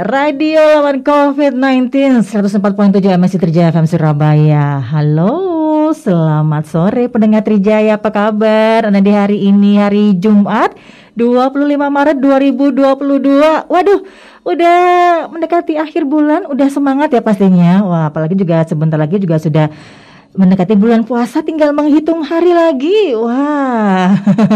Radio Lawan COVID-19 104.7 MSC Trijaya FM Surabaya. Halo, selamat sore pendengar Trijaya, apa kabar? Anda di hari ini hari Jumat 25 Maret 2022. Waduh, udah mendekati akhir bulan, udah semangat ya pastinya. Wah, apalagi juga sebentar lagi juga sudah mendekati bulan puasa tinggal menghitung hari lagi. Wah.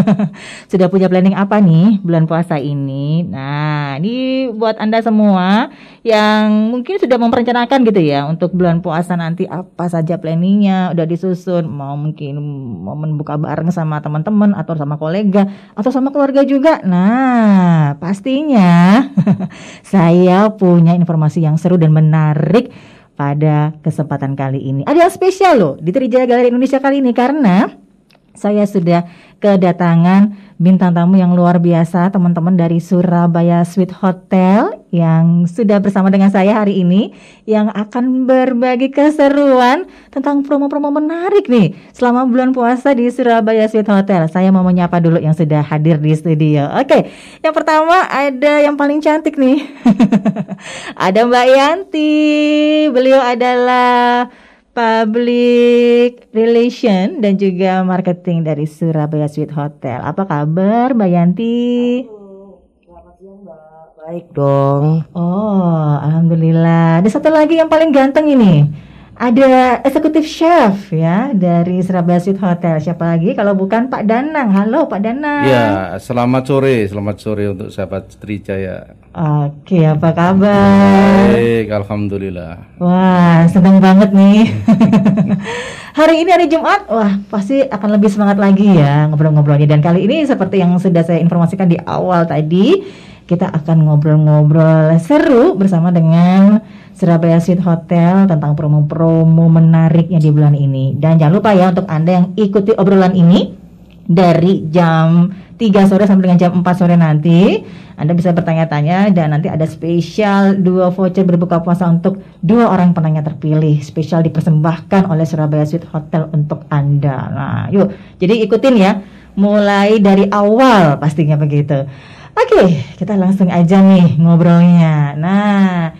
Sudah punya planning apa nih bulan puasa ini? Nah, ini buat Anda semua yang mungkin sudah memperencanakan gitu ya untuk bulan puasa nanti apa saja planningnya udah disusun. Mau mungkin mau buka bareng sama teman-teman atau sama kolega atau sama keluarga juga. Nah, pastinya saya punya informasi yang seru dan menarik pada kesempatan kali ini. Ada yang spesial loh di Trijaya Galeri Indonesia kali ini karena saya sudah kedatangan bintang tamu yang luar biasa teman-teman dari Surabaya Sweet Hotel yang sudah bersama dengan saya hari ini yang akan berbagi keseruan tentang promo-promo menarik nih selama bulan puasa di Surabaya Sweet Hotel. Saya mau menyapa dulu yang sudah hadir di studio. Oke, yang pertama ada yang paling cantik nih. ada Mbak Yanti. Beliau adalah Public Relation dan juga Marketing dari Surabaya Sweet Hotel. Apa kabar Mbak Yanti? Baik dong. Oh, alhamdulillah. Ada satu lagi yang paling ganteng ini. Ada eksekutif chef ya dari Surabaya Sweet Hotel. Siapa lagi kalau bukan Pak Danang? Halo Pak Danang. Ya, selamat sore, selamat sore untuk sahabat Trijaya. Oke, apa kabar? Baik, alhamdulillah. Wah, senang banget nih. hari ini hari Jumat, wah pasti akan lebih semangat lagi ya ngobrol-ngobrolnya. Dan kali ini seperti yang sudah saya informasikan di awal tadi, kita akan ngobrol-ngobrol seru bersama dengan Surabaya Sweet Hotel tentang promo-promo menariknya di bulan ini. Dan jangan lupa ya untuk Anda yang ikuti obrolan ini dari jam 3 sore sampai dengan jam 4 sore nanti. Anda bisa bertanya-tanya dan nanti ada spesial dua voucher berbuka puasa untuk dua orang penanya terpilih. Spesial dipersembahkan oleh Surabaya Sweet Hotel untuk Anda. Nah yuk. Jadi ikutin ya. Mulai dari awal pastinya begitu oke kita langsung aja nih ngobrolnya. Nah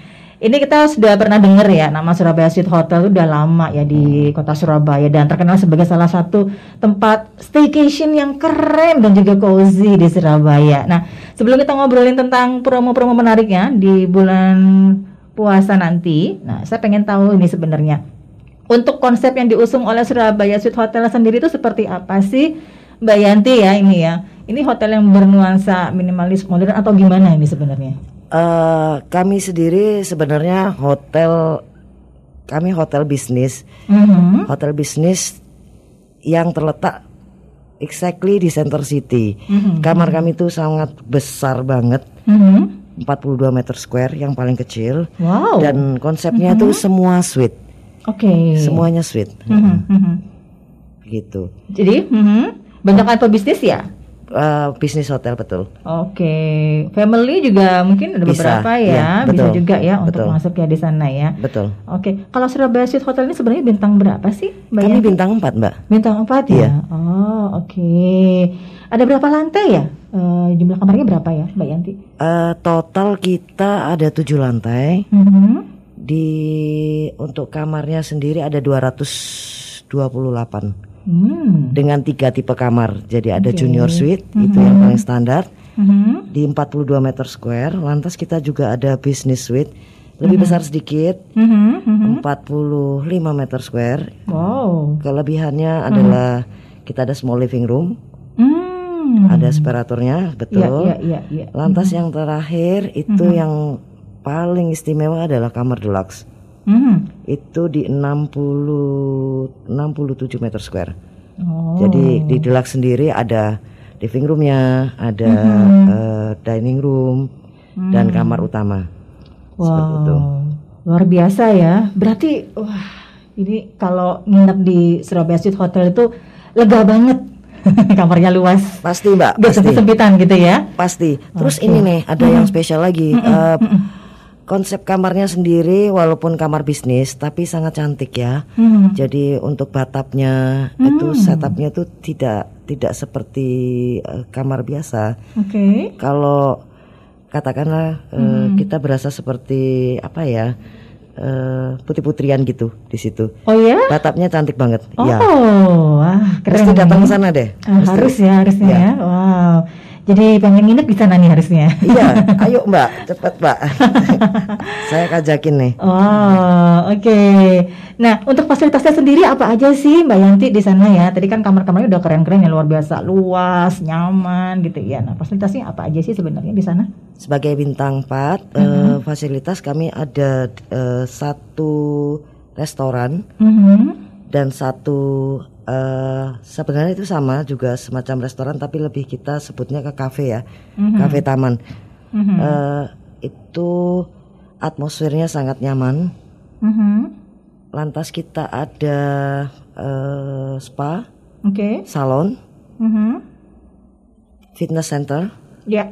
ini kita sudah pernah dengar ya nama Surabaya Sweet Hotel itu udah lama ya di kota Surabaya dan terkenal sebagai salah satu tempat staycation yang keren dan juga cozy di Surabaya. Nah, sebelum kita ngobrolin tentang promo-promo menariknya di bulan puasa nanti, nah saya pengen tahu ini sebenarnya. Untuk konsep yang diusung oleh Surabaya Sweet Hotel sendiri itu seperti apa sih Mbak Yanti ya ini ya? Ini hotel yang bernuansa minimalis modern atau gimana ini sebenarnya? Uh, kami sendiri sebenarnya hotel kami hotel bisnis, mm-hmm. hotel bisnis yang terletak exactly di center city. Mm-hmm. Kamar kami itu sangat besar banget, mm-hmm. 42 meter square yang paling kecil. Wow. Dan konsepnya itu mm-hmm. semua suite. Oke. Okay. Semuanya suite. Mm-hmm. Gitu. Jadi mm-hmm. bentuk atau bisnis ya? uh, bisnis hotel betul. Oke, okay. family juga mungkin ada bisa, beberapa ya, ya betul, bisa juga ya betul. untuk masuk ya di sana ya. Betul. Oke, okay. kalau Surabaya Suite Hotel ini sebenarnya bintang berapa sih? Mbak Kami Yanti? bintang 4 mbak. Bintang 4 ya. Iya. Oh oke. Okay. Ada berapa lantai ya? Uh, jumlah kamarnya berapa ya, Mbak Yanti? Uh, total kita ada tujuh lantai. Mm -hmm. Di untuk kamarnya sendiri ada 228. Hmm. dengan tiga tipe kamar. Jadi ada okay. junior suite mm -hmm. itu yang paling standar mm -hmm. di 42 meter square. Lantas kita juga ada business suite lebih mm -hmm. besar sedikit, mm -hmm. 45 meter square. Wow. Kelebihannya mm -hmm. adalah kita ada small living room. Mm. Ada separatornya, betul. Yeah, yeah, yeah, yeah. Lantas mm -hmm. yang terakhir itu mm -hmm. yang paling istimewa adalah kamar deluxe. Mm. Itu di 60 67 meter square. Oh. Jadi di deluxe sendiri ada living roomnya, ada mm -hmm. uh, dining room mm. dan kamar utama. Wow. Seperti itu. Luar biasa ya. Berarti wah, ini kalau nginep di Surabaya Suite Hotel itu lega banget. Kamarnya luas. Pasti, Mbak. Gak sempitan gitu ya. Pasti. Terus okay. ini nih, ada mm -hmm. yang spesial lagi. Mm -hmm. uh, mm -hmm konsep kamarnya sendiri walaupun kamar bisnis tapi sangat cantik ya. Hmm. Jadi untuk batapnya hmm. itu setupnya itu tidak tidak seperti uh, kamar biasa. Oke. Okay. Kalau katakanlah uh, kita berasa seperti apa ya uh, putri-putrian gitu di situ. Oh ya? Batapnya cantik banget. Oh, ya. wah keren. Mesti datang ke sana deh. Ah, Mesti. harus ya, harusnya Ya. ya. Wow. Jadi pengen nginep di sana nih harusnya. Iya, ayo Mbak, cepat Mbak. Saya kajakin nih. Oh, oke. Nah, untuk fasilitasnya sendiri apa aja sih Mbak Yanti di sana ya? Tadi kan kamar-kamarnya udah keren-keren ya, luar biasa, luas, nyaman gitu ya. Nah, fasilitasnya apa aja sih sebenarnya di sana? Sebagai bintang 4, eh, Mm-hmm. fasilitas kami ada eh, satu restoran Mhm. dan satu eh, sebenarnya itu sama juga semacam restoran tapi lebih kita sebutnya ke kafe ya, Mhm. kafe taman. Mhm. Eh, itu atmosfernya sangat nyaman. Mhm. Lantas kita ada eh, spa, Oke. salon, Mhm. fitness center Ya.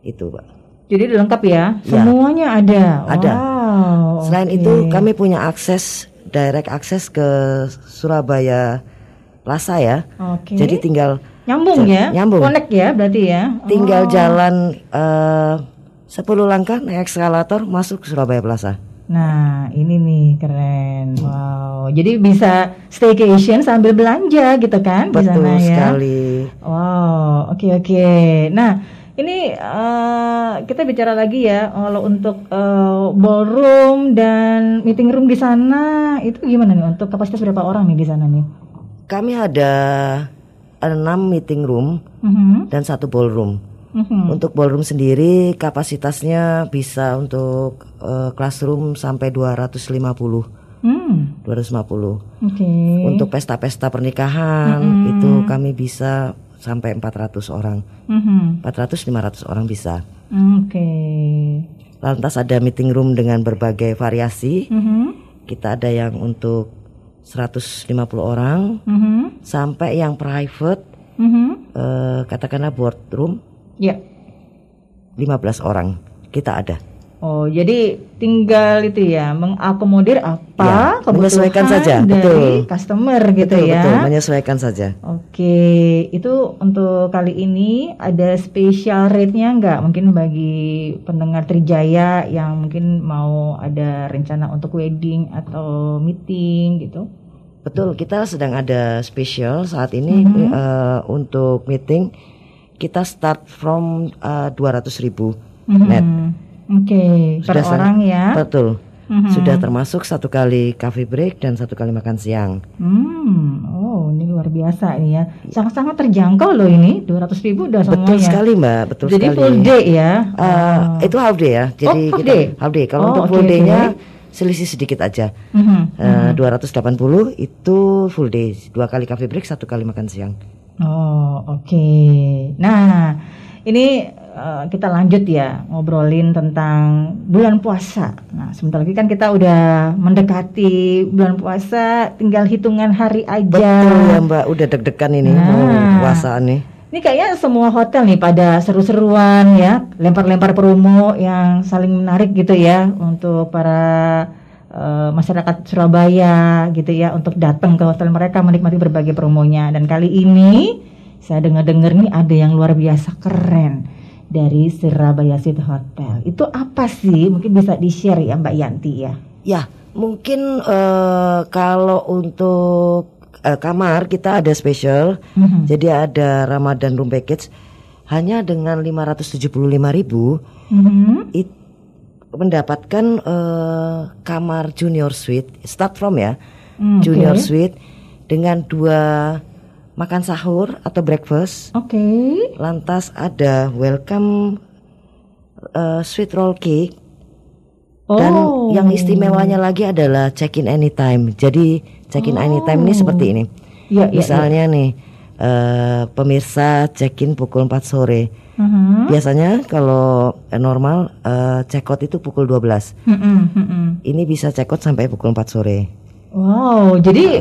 itu, Pak. Jadi lengkap ya? Ya. Semuanya ada. Ada. Wow, Selain oke. itu kami punya akses direct akses ke Surabaya Plaza ya. Oke. Jadi tinggal nyambung ya? nyambung. Connect ya berarti ya? tinggal Oh. jalan eh 10 langkah naik eskalator masuk ke Surabaya Plaza. Nah, ini nih keren. Wow. Jadi bisa staycation sambil belanja gitu kan di Betul sana ya. sekali. Wow, oke oke. Nah, ini eh, kita bicara lagi ya kalau untuk eh, ballroom dan meeting room di sana itu gimana nih untuk kapasitas berapa orang nih di sana nih? Kami ada 6 meeting room Mhm, dan satu ballroom. mhm. Untuk ballroom sendiri kapasitasnya bisa untuk eh, classroom sampai 250. Hmm, 250. oke. Untuk pesta-pesta pernikahan itu kami bisa sampai 400 orang. Mhm, 400 500 orang bisa. Oke. Lantas ada meeting room dengan berbagai variasi. Mhm, Kita ada yang untuk 150 orang mhm, sampai yang private mhm. eh, katakanlah boardroom Ya. 15 orang. Kita ada. Oh, jadi tinggal itu ya mengakomodir apa Ya, kebutuhan menyesuaikan saja, dari betul. customer gitu betul, ya. betul, menyesuaikan saja. Oke, itu untuk kali ini ada special rate-nya nggak? Mungkin bagi pendengar Trijaya yang mungkin mau ada rencana untuk wedding atau meeting gitu. Betul, kita sedang ada special saat ini Mm-hmm. eh, untuk meeting. Kita start from eh, 200 ribu Mhm. net. Oke, per Sudah sangat- orang ya. Betul. Mhm. Sudah termasuk satu kali coffee break dan satu kali makan siang. Hmm, oh ini luar biasa ini ya. Sangat-sangat terjangkau loh ini, 200 ribu udah semuanya. Betul sekali mbak, betul Jadi sekali. full day ya. Eh, Oh. Itu half day ya. Jadi half kita day? half day. Kalau Oh, untuk oke, full day-nya oke. selisih sedikit aja. Mhm. Eh, 280 itu full day, dua kali coffee break, satu kali makan siang. Oh, oke. Nah, ini eh, kita lanjut ya ngobrolin tentang bulan puasa. Nah, sebentar lagi kan kita udah mendekati bulan puasa, tinggal hitungan hari aja. Betul ya mbak, udah deg-degan ini Nah. mau puasa nih. Ini kayaknya semua hotel nih pada seru-seruan ya, lempar-lempar promo yang saling menarik gitu ya untuk para eh, masyarakat Surabaya gitu ya untuk datang ke hotel mereka menikmati berbagai promonya. Dan kali ini saya dengar-dengar nih ada yang luar biasa keren dari Surabaya City Hotel. Itu apa sih? Mungkin bisa di-share ya Mbak Yanti ya. Ya, mungkin eh, kalau untuk eh, kamar kita ada special. Mhm. Jadi ada Ramadan Room Package hanya dengan 575.000 ribu Mhm. it mendapatkan eh, kamar junior suite start from ya Hmm, junior suite dengan dua makan sahur atau breakfast. Oke. lantas ada welcome eh, sweet roll cake. Dan Oh. yang istimewanya lagi adalah check in anytime. Jadi check in anytime ini seperti ini. Ya, ya, misalnya nih eh, pemirsa check in pukul 4 sore. Mhm. biasanya kalau eh, normal eh, check out itu pukul 12 Mhm, mhm. ini bisa check out sampai pukul 4 sore. Wow, jadi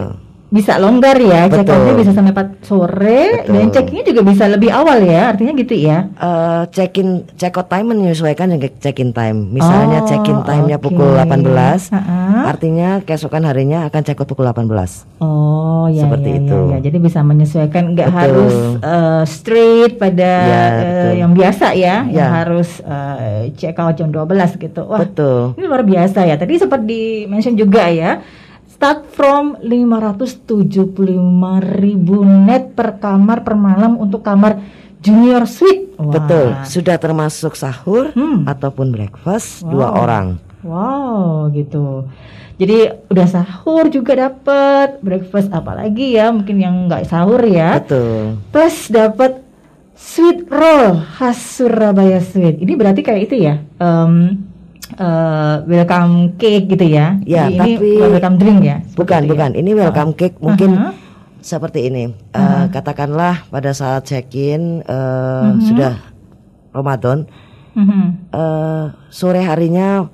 bisa longgar ya, check Betul. outnya bisa sampai 4 sore Betul. dan check-innya juga bisa lebih awal ya, artinya gitu ya. Eh, check-in check out time menyesuaikan dengan check-in time. Misalnya Oh, check-in time-nya oke. pukul 18, Ha-ha. artinya keesokan harinya akan check out pukul 18. Oh ya Seperti ya, ya, itu. ya. jadi bisa menyesuaikan nggak harus eh, straight pada Ya, betul. yang biasa ya, yang Ya. harus eh, check out jam 12 gitu. Wah, Betul. ini luar biasa ya. Tadi sempat di mention juga ya. Start from 575 ribu net per kamar per malam untuk kamar junior suite. Wah. Betul. Sudah termasuk sahur Hmm. ataupun breakfast dua Wow. orang. Wow, gitu. Jadi udah sahur juga dapat, breakfast apalagi ya, mungkin yang nggak sahur ya. Betul. Plus dapat sweet roll khas Surabaya Sweet. Ini berarti kayak itu ya. em, eh, welcome cake gitu ya. Ya, Jadi ini tapi- welcome drink ya. Bukan, itu ya? bukan. Ini welcome cake mungkin Aha. seperti ini. Eh, Katakanlah pada saat check-in eh, Mhm. sudah Ramadan, Mhm. eh, sore harinya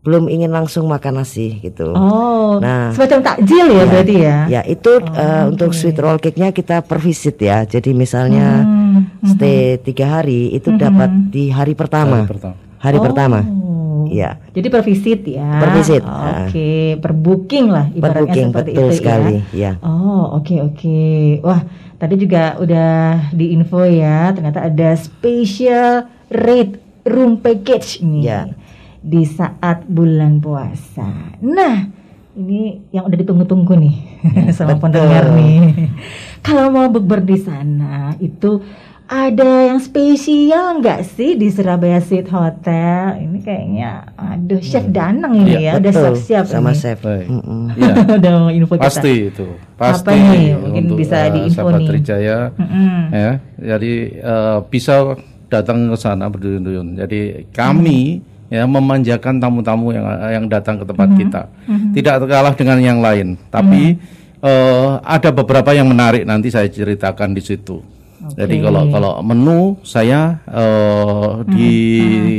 belum ingin langsung makan nasi gitu. Oh, Nah. semacam takjil ya, berarti ya. Ya itu eh, untuk sweet roll cake-nya kita per visit ya. Jadi misalnya Hmm, stay tiga hari itu dapat di hari pertama. Hari pertama. Hari pertama. Oh. Iya. Jadi per visit ya. Per visit, Oke, per booking lah Per ibaratnya booking seperti betul itu sekali. ya. Ya. Oh, oke oke. Wah, tadi juga udah diinfo ya, ternyata ada special rate room package nih. Ya. Di saat bulan puasa. Nah, ini yang udah ditunggu-tunggu nih sama betul. pendengar nih. Kalau mau bukber di sana itu ada yang spesial nggak sih di Surabaya Sweet Hotel? Ini kayaknya, aduh, chef Danang ini ya, Iya, udah siap-siap sama ini. chef. Mm-mm. Iya, udah mau info kita. pasti itu. Pasti Apa nih? Mungkin untuk bisa eh, diinfo nih. Trijaya Mm-mm. ya. Jadi eh, bisa datang ke sana berduyun-duyun. Jadi kami ya memanjakan tamu-tamu yang yang datang ke tempat kita. Tidak kalah dengan yang lain, tapi eh, ada beberapa yang menarik nanti saya ceritakan di situ. Jadi kalau kalau menu saya eh, di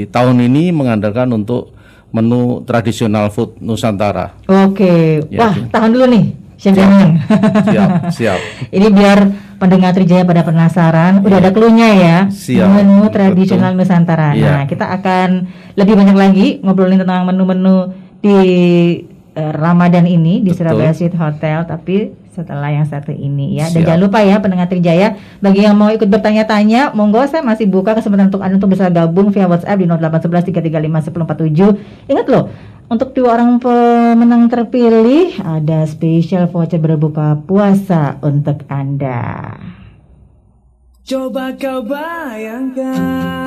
tahun ini mengandalkan untuk menu tradisional food Nusantara. Oke, Ya, wah oke. tahan dulu nih, Chef Danang. Siap, siap. Ini biar pendengar Trijaya pada penasaran, udah ada clue-nya ya. Siap, Menu betul. tradisional Nusantara. Iya. Nah, kita akan lebih banyak lagi ngobrolin tentang menu-menu di eh, Ramadan ini di Betul. Surabaya Sweet Hotel, tapi setelah yang satu ini ya. Dan Siap. jangan lupa ya pendengar Trijaya, bagi yang mau ikut bertanya-tanya, monggo saya masih buka kesempatan untuk Anda untuk bisa gabung via WhatsApp di 0811 335 1047. Ingat loh, untuk dua orang pemenang terpilih ada spesial voucher berbuka puasa untuk Anda. Coba kau bayangkan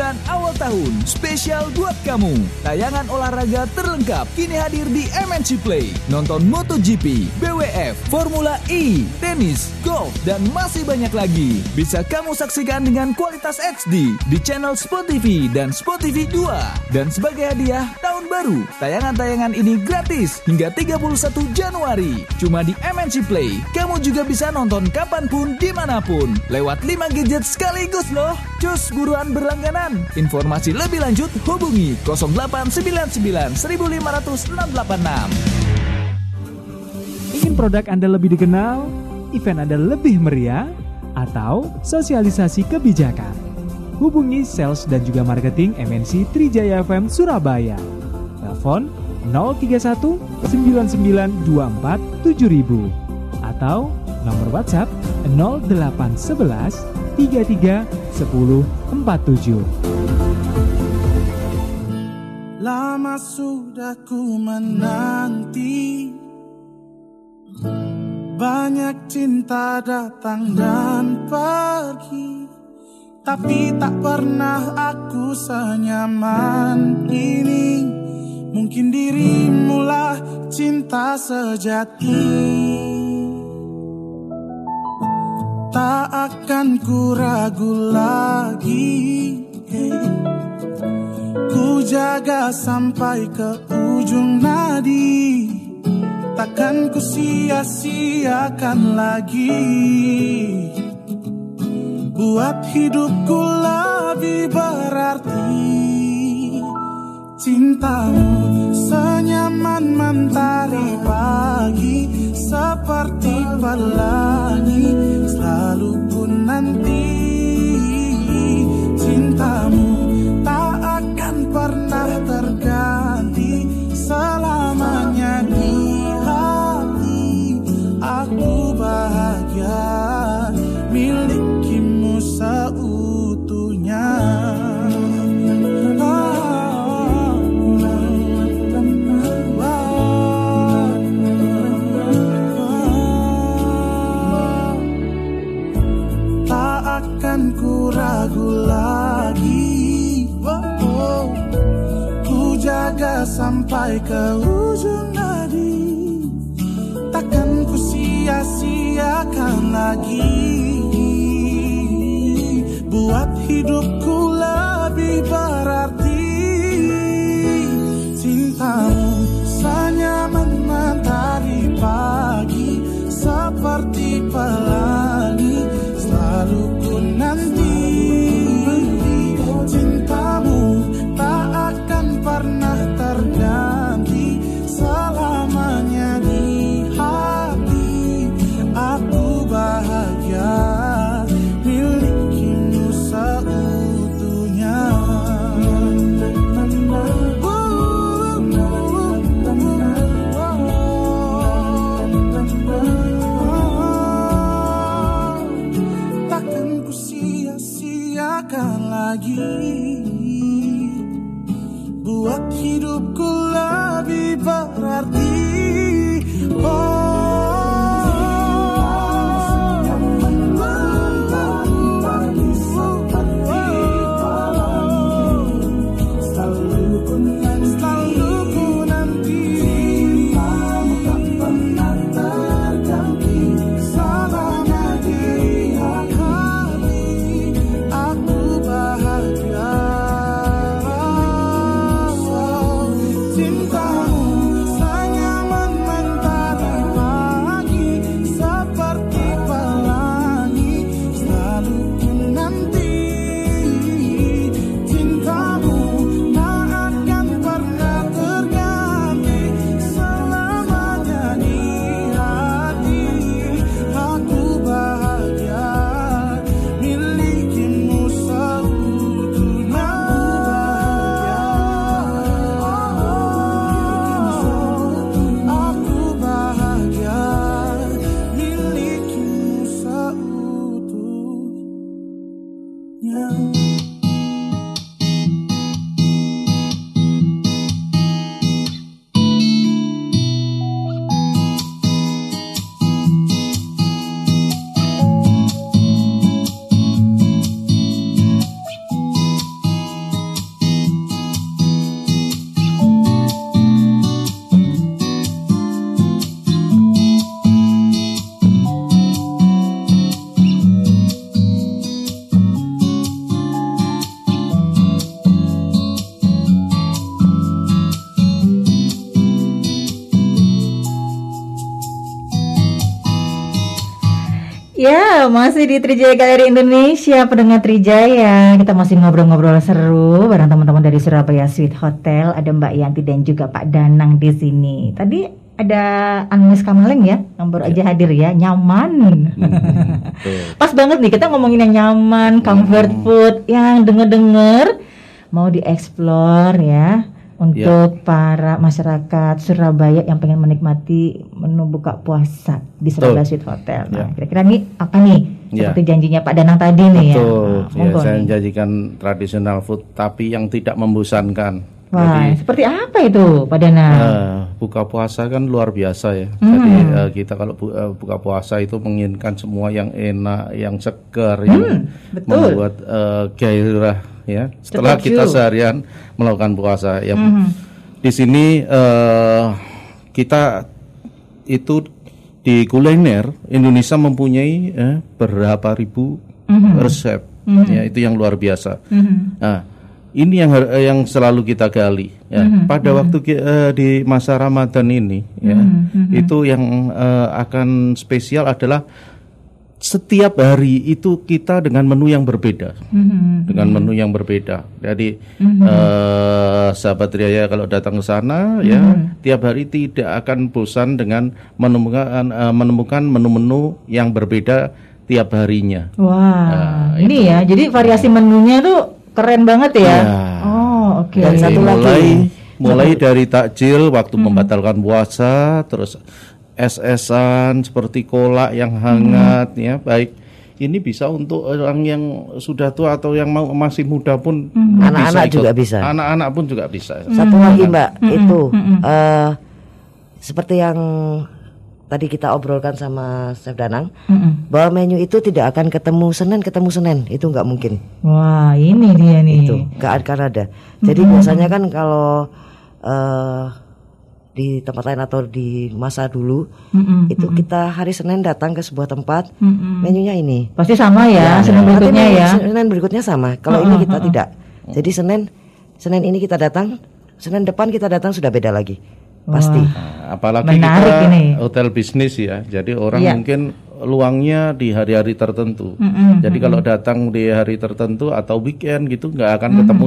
Kejutan awal tahun spesial buat kamu. Tayangan olahraga terlengkap kini hadir di MNC Play. Nonton MotoGP, BWF, Formula E, tenis, golf, dan masih banyak lagi. Bisa kamu saksikan dengan kualitas HD di channel Sport TV dan Sport TV 2. Dan sebagai hadiah baru, tayangan-tayangan ini gratis hingga 31 Januari. Cuma di MNC Play. Kamu juga bisa nonton kapan pun, di mana pun. Lewat 5 gadget sekaligus loh. Cus buruan berlangganan. Informasi lebih lanjut hubungi 0899 15686. Ingin produk Anda lebih dikenal, event Anda lebih meriah, atau sosialisasi kebijakan? Hubungi sales dan juga marketing MNC Trijaya FM Surabaya. Telepon 031 9924 7000 atau nomor WhatsApp 0811 33 10 47. Lama sudah ku menanti Banyak cinta datang dan pergi Tapi tak pernah aku senyaman ini Mungkin dirimulah cinta sejati. Tak akan ku ragu lagi. Ku jaga sampai ke ujung nadi. Takkan ku sia-siakan lagi. Buat hidupku lebih berarti Cintamu senyaman mentari pagi Seperti pelangi Selalu ku nanti Cintamu sampai ke ujung nadi. Takkan ku sia-siakan lagi. Buat hidupku masih di Trijaya Galeri Indonesia, pendengar Trijaya. Kita masih ngobrol-ngobrol seru bareng teman-teman dari Surabaya Sweet Hotel. Ada Mbak Yanti dan juga Pak Danang di sini. Tadi ada Agnes Kamaleng ya, yang baru aja hadir ya, nyaman. Hmm, Pas banget nih kita ngomongin yang nyaman, comfort Hmm. food, yang denger-denger mau dieksplor ya untuk para masyarakat Surabaya yang pengen menikmati menu buka puasa di Surabaya Sweet Hotel. Nah, Ya. kira-kira nih apa nih? Ya. Seperti janjinya Pak Danang tadi nih ya. Betul. Nah, Ya, saya nih. menjanjikan tradisional food tapi yang tidak membosankan. Wah, Jadi seperti apa itu Pak Danang? eh, buka puasa kan luar biasa ya. Hmm. Jadi eh, kita kalau bu- eh, buka puasa itu menginginkan semua yang enak, yang segar, yang Hmm, betul. membuat eh, gairah ya. Setelah Setuju. kita seharian melakukan puasa ya. Hmm. Di sini eh, kita itu di kuliner Indonesia mempunyai eh, berapa ribu Hmm. resep ya itu yang luar biasa. Mhm. Nah, ini yang har- yang selalu kita gali. Ya. Mhm, Pada waktu ki- eh, di masa Ramadan ini, ya, Mhm, itu yang eh, akan spesial adalah setiap hari itu kita dengan menu yang berbeda, Mhm. dengan menu yang berbeda. Jadi eh, sahabat Riaya kalau datang ke sana, ya, tiap hari tidak akan bosan dengan menemukan eh, menemukan menu-menu yang berbeda tiap harinya. Wah, Nah, ini ya. Jadi variasi menunya tuh keren banget ya. Ya. Oh, oke. Dan Jadi satu lagi. mulai mulai dari takjil waktu membatalkan puasa, terus es-esan seperti kolak yang hangat ya, baik ini bisa untuk orang yang sudah tua atau yang mau masih muda pun bisa Anak-anak ikut. juga bisa. Anak-anak pun juga bisa. Satu lagi Mbak, itu eh, seperti yang tadi kita obrolkan sama Chef Danang, Mm-mm. bahwa menu itu tidak akan ketemu Senin ketemu Senin, itu nggak mungkin. Wah, ini dia nih. Itu nggak akan ada. Jadi biasanya kan kalau eh, di tempat lain atau di masa dulu Mm-mm. itu kita hari Senin datang ke sebuah tempat, Mm-mm. menunya ini. Pasti sama ya, Senin Nanti berikutnya ya. Senin berikutnya sama. Kalau ini kita tidak. Jadi Senin Senin ini kita datang, Senin depan kita datang sudah beda lagi. Pasti. Nah, apalagi Menarik kita ini. hotel bisnis ya. Jadi orang Iya. mungkin luangnya di hari-hari tertentu. Mm-mm, Jadi kalau datang di hari tertentu atau weekend gitu nggak akan ketemu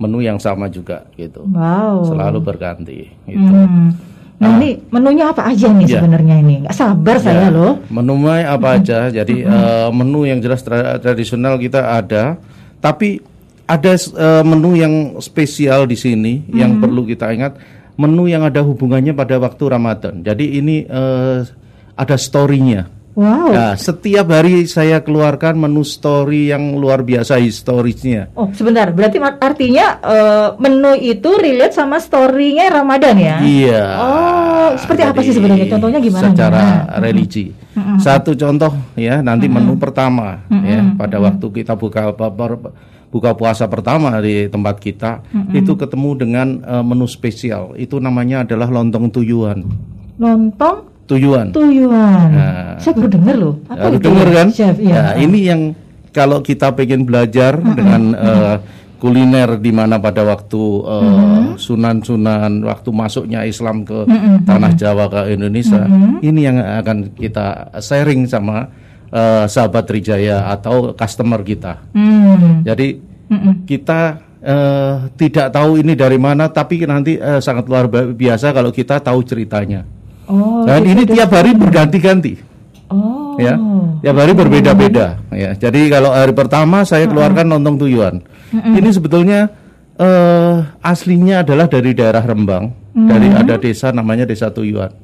menu yang sama juga gitu. Wow. Selalu berganti gitu. Hmm. Nah, ini menunya apa aja nih Ya. sebenarnya ini? Nggak sabar saya Ya, loh. Menu apa aja. Jadi eh, menu yang jelas tra- tradisional kita ada, tapi ada eh, menu yang spesial di sini yang perlu kita ingat. Menu yang ada hubungannya pada waktu Ramadan. Jadi ini eh, ada storynya. Wow. Nah, setiap hari saya keluarkan menu story yang luar biasa historisnya. Oh, sebentar. Berarti artinya eh, menu itu relate sama story-nya Ramadan ya? Iya. Oh, seperti apa sih Jadi, sebenarnya? Contohnya gimana? Secara Gimana? religi. Satu contoh ya, nanti menu pertama ya pada waktu kita buka buka puasa pertama di tempat kita itu ketemu dengan eh, menu spesial. Itu namanya adalah lontong tuyuan. Lontong Tuyuan. tuyuan. Nah. Saya baru dengar loh. Apa Baru itu denger ya, kan? Chef, iya. Nah, ini yang kalau kita pengen belajar dengan eh, kuliner di mana pada waktu eh, sunan-sunan waktu masuknya Islam ke tanah Jawa ke Indonesia, ini yang akan kita sharing sama eh, sahabat Trijaya atau customer kita. Hmm. Jadi kita eh, tidak tahu ini dari mana, tapi nanti eh, sangat luar biasa kalau kita tahu ceritanya. Oh, Dan ini tiap hari berganti-ganti. Oh. ya tiap hari berbeda-beda. Ya jadi kalau hari pertama saya keluarkan lontong tuyuan. Ini sebetulnya eh, aslinya adalah dari daerah Rembang. Dari ada desa namanya desa tuyuan.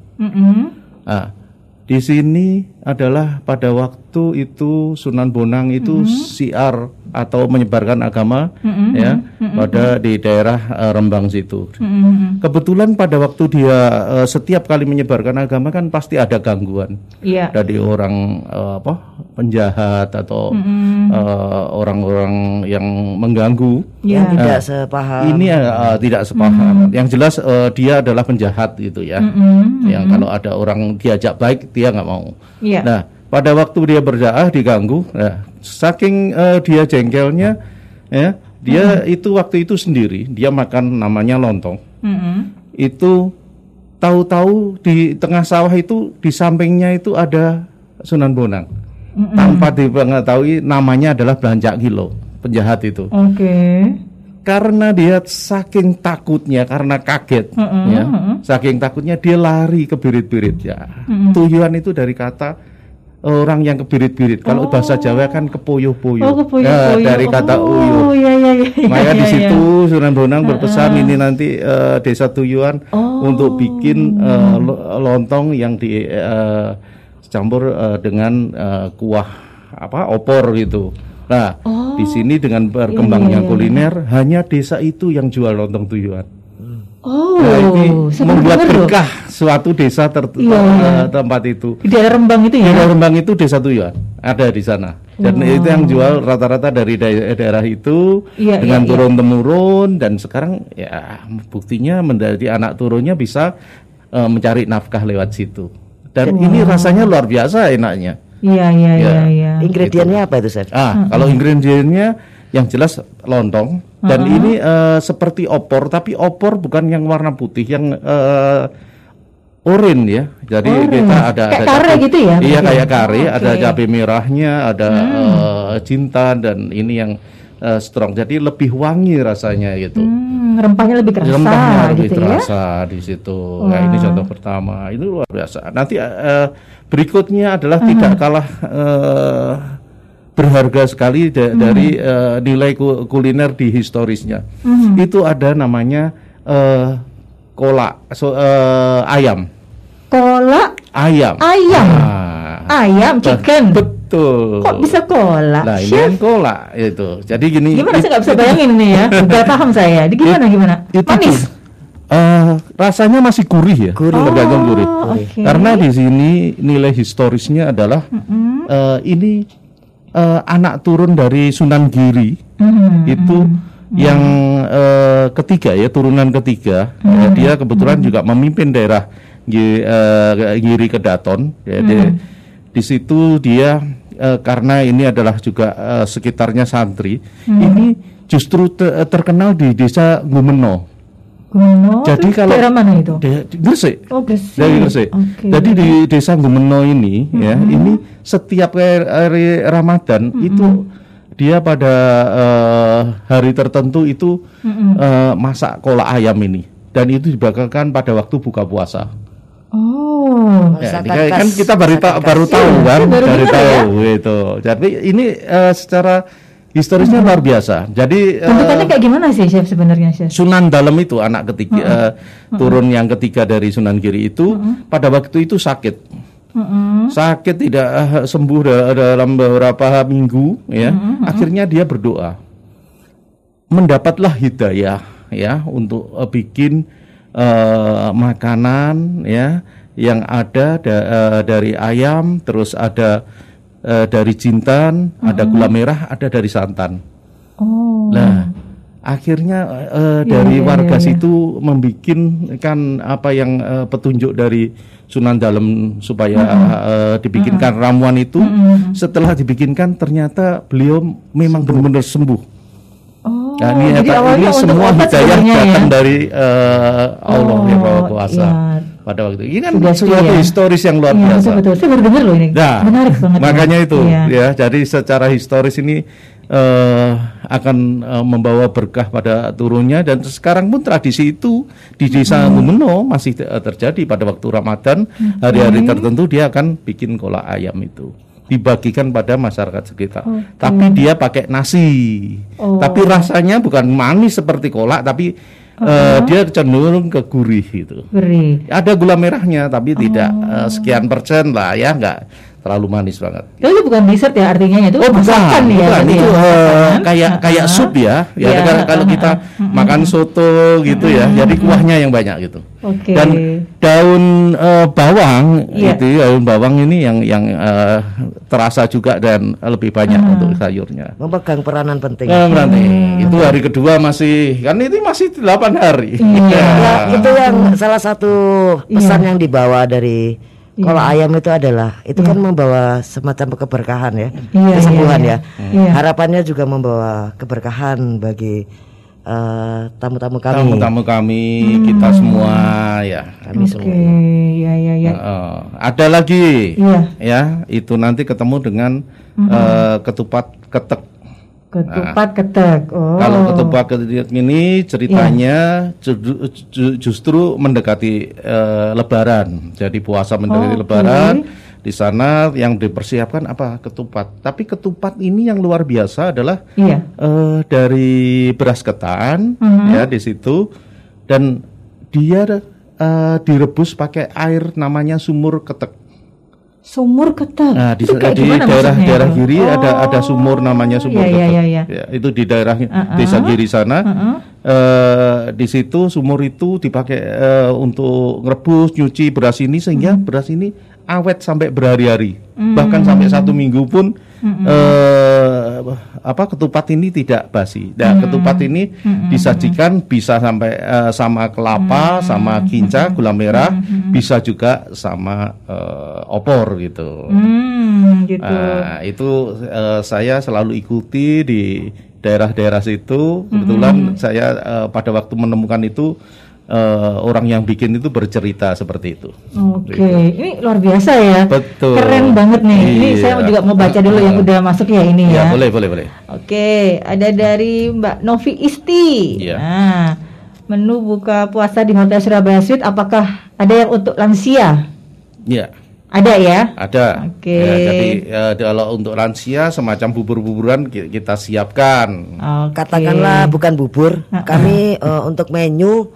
Nah, di sini adalah pada waktu itu Sunan Bonang itu siar atau menyebarkan agama ya pada di daerah eh, Rembang situ. Mm-mm. kebetulan pada waktu dia eh, setiap kali menyebarkan agama kan pasti ada gangguan. Iya. dari orang eh, apa penjahat atau eh, orang-orang yang mengganggu. Iya. Yang tidak sepaham. ini eh, tidak sepaham. Yang jelas eh, dia adalah penjahat gitu ya. Yang kalau ada orang diajak baik dia nggak mau Iya. nah pada waktu dia berdakwah diganggu nah, saking eh, dia jengkelnya ya dia itu waktu itu sendiri dia makan namanya lontong Mm-mm. itu tahu-tahu di tengah sawah itu di sampingnya itu ada Sunan Bonang. tanpa diketahui namanya adalah belanja kilo penjahat itu. Oke. Karena dia saking takutnya karena kaget ya, saking takutnya dia lari ke birit-birit ya. Tuyuan itu dari kata orang yang kebirit-birit. Kalau bahasa Jawa kan kepoyo-poyo. Oh, kepoyo-poyo. Ya, dari kata oh, uyuh. iya iya iya. Maka iya, di iya. situ Sunan Bonang berpesan ini nanti eh, desa Tuyuan Oh. untuk bikin lo- lontong yang di eh, campur eh, dengan eh, kuah apa opor gitu. Nah, di sini dengan berkembangnya iya, iya. kuliner hanya desa itu yang jual lontong Tuyuan. Oh, Nah, ini membuat loh. berkah suatu desa ter- Iya, iya. eh, tempat itu. Di daerah Rembang itu Di ya. Rembang itu desa Tuyuan ada di sana. Dan itu yang jual rata-rata dari dae- daerah itu Iya, dengan iya, turun temurun dan sekarang ya buktinya menjadi anak turunnya bisa eh, mencari nafkah lewat situ. Dan ini rasanya luar biasa enaknya. Iya iya Ya. iya iya. Ingredientnya apa itu, Chef? Ah, kalau ingredientnya yang jelas lontong dan ini eh, seperti opor tapi opor bukan yang warna putih yang eh, oren ya. Jadi Oren. kita ada Kayak ada kare cabai- gitu ya, Iya kayak kare, Oh, ada cabai merahnya, ada eh, jintan dan ini yang eh, strong. Jadi lebih wangi rasanya gitu. Hmm, rempahnya lebih kerasa Rempahnya lebih gitu ya. terasa di situ. Nah, ini contoh pertama. Ini luar biasa. Nanti eh, berikutnya adalah tidak kalah eh, berharga sekali da- dari eh, nilai ku- kuliner di historisnya. Itu ada namanya eh, kolak so, eh, ayam. Kola Ayam. ayam. Nah, Ayam chicken. Betul. Kok bisa kola? Nah, ini kan kolak itu. Jadi gini. gimana saya nggak bisa bayangin ini ya? Udah paham saya. Di gimana gimana? itu Manis. tuh, eh, rasanya masih gurih ya, tergantung gurih. Oh, oke. Karena di sini nilai historisnya adalah eh, ini eh, anak turun dari Sunan Giri Hmm, itu yang eh, ketiga ya turunan ketiga. Ya, dia kebetulan juga memimpin daerah Gi- eh, Giri Kedaton. Ya, di, di situ dia eh, karena ini adalah juga eh, sekitarnya santri, ini justru te- terkenal di desa Gumeno. Gumeno. Jadi kalau- daerah mana itu? De- Gresik. Oh, Gresik. Dari Gresik. Oke. Jadi di desa Gumeno ini ya, ini setiap hari, Ramadan itu dia pada eh, hari tertentu itu eh, masak kolak ayam ini dan itu dibagikan pada waktu buka puasa. Oh. Ya, ini kan- kan kita baru ta- baru tahu Iya, kan, baru baru tahu gitu. Jadi ini eh, secara historisnya luar biasa. Jadi eh, Bentukannya kayak gimana sih chef sebenarnya chef? Sunan Dalem itu anak ketiga eh, turun yang ketiga dari Sunan Giri itu pada waktu itu sakit. Sakit tidak sembuh da- dalam beberapa minggu ya. Akhirnya dia berdoa. Mendapatlah hidayah ya untuk eh, bikin eh, makanan ya yang ada da- eh, dari ayam terus ada eh, dari jintan, ada gula merah, ada dari santan. Oh. Nah, akhirnya eh, Iya, dari iya, warga iya, iya. situ membikinkan apa yang eh, petunjuk dari Sunan Dalem supaya eh, dibikinkan ramuan itu. Setelah dibikinkan ternyata beliau memang benar-benar sembuh. Oh, Nah, ini, jadi apa- ini semua hidayah sebenarnya datang ya? dari eh, Allah yang Oh, Maha Kuasa iya. pada waktu itu. Ini kan Sugesti suatu ya. historis yang luar Iya, biasa. betul betul. Saya baru dengar loh ini. Nah, Menarik banget. makanya ya. itu Iya. ya. Jadi secara historis ini eh, akan eh, membawa berkah pada turunnya dan sekarang pun tradisi itu di desa Gumeno masih te- terjadi pada waktu Ramadan hari-hari tertentu dia akan bikin kolak ayam itu dibagikan pada masyarakat sekitar. Tapi dia pakai nasi. Oh. Tapi rasanya bukan manis seperti kolak tapi eh, dia cenderung ke gurih gitu Beri. ada gula merahnya tapi tidak Oh. eh, sekian persen lah ya nggak terlalu manis banget. Tapi itu bukan dessert ya artinya itu Oh masakan bukan, ya. bukan. itu ya, masakan. kayak kayak Ah. sup ya. Ya Iya, kalau, kalau kita makan soto gitu ya, jadi kuahnya yang banyak gitu. Oke. Dan daun eh, bawang Iya. itu daun bawang ini yang yang eh, terasa juga dan lebih banyak untuk sayurnya. Memegang peranan penting. Nah, berarti itu hari kedua masih kan itu masih 8 hari. Iya. Ya, itu yang salah satu pesan Iya. yang dibawa dari kolak ayam itu adalah itu kan membawa semacam keberkahan ya, Iya, kesembuhan iya, ya. iya. Harapannya juga membawa keberkahan bagi eh, tamu-tamu kami. tamu-tamu kami kita semua ya, kami Oke, semua. ya ya ya. Eh, ada lagi, Iya. ya itu nanti ketemu dengan eh, ketupat ketek. Ketupat ketek. Oh. Kalau ketupat ketek ini ceritanya ju- justru mendekati eh, Lebaran. Jadi puasa mendekati Oke. Lebaran. Di sana yang dipersiapkan apa? Ketupat. Tapi ketupat ini yang luar biasa adalah Iya. eh, dari beras ketan Mhm. ya di situ dan dia eh, direbus pakai air namanya sumur ketek. Sumur ketek. Nah, di, di daerah maksudnya daerah kiri ada ada Oh. sumur namanya sumur Iya, iya, ketek. iya, iya. Ya, itu di daerah Uh-uh. desa kiri sana. Uh-uh. Eh, di situ sumur itu dipakai eh, untuk ngerebus, nyuci beras ini sehingga Hmm. beras ini awet sampai berhari-hari. Bahkan sampai satu minggu pun eh, apa ketupat ini tidak basi. Nah, Hmm. ketupat ini disajikan bisa sampai eh, sama kelapa, sama kinca, gula merah, bisa juga sama eh, opor gitu. Hmm, gitu. Nah, itu eh, saya selalu ikuti di daerah-daerah situ. Kebetulan saya eh, pada waktu menemukan itu eh, orang yang bikin itu bercerita seperti itu. Oke, ini luar biasa ya. Betul. Keren banget nih. Ini Iya. saya juga mau baca dulu yang udah masuk ya ini Ya, ya. boleh, boleh, boleh. Oke, ada dari Mbak Novi Isti. Iya. Nah, menu buka puasa di Hotel Surabaya Suite apakah ada yang untuk lansia? Ya, Ada ya? ada. Oke. Ya, jadi eh, kalau untuk lansia semacam bubur-buburan ki- kita siapkan. Oke. Katakanlah bukan bubur, kami eh, untuk menu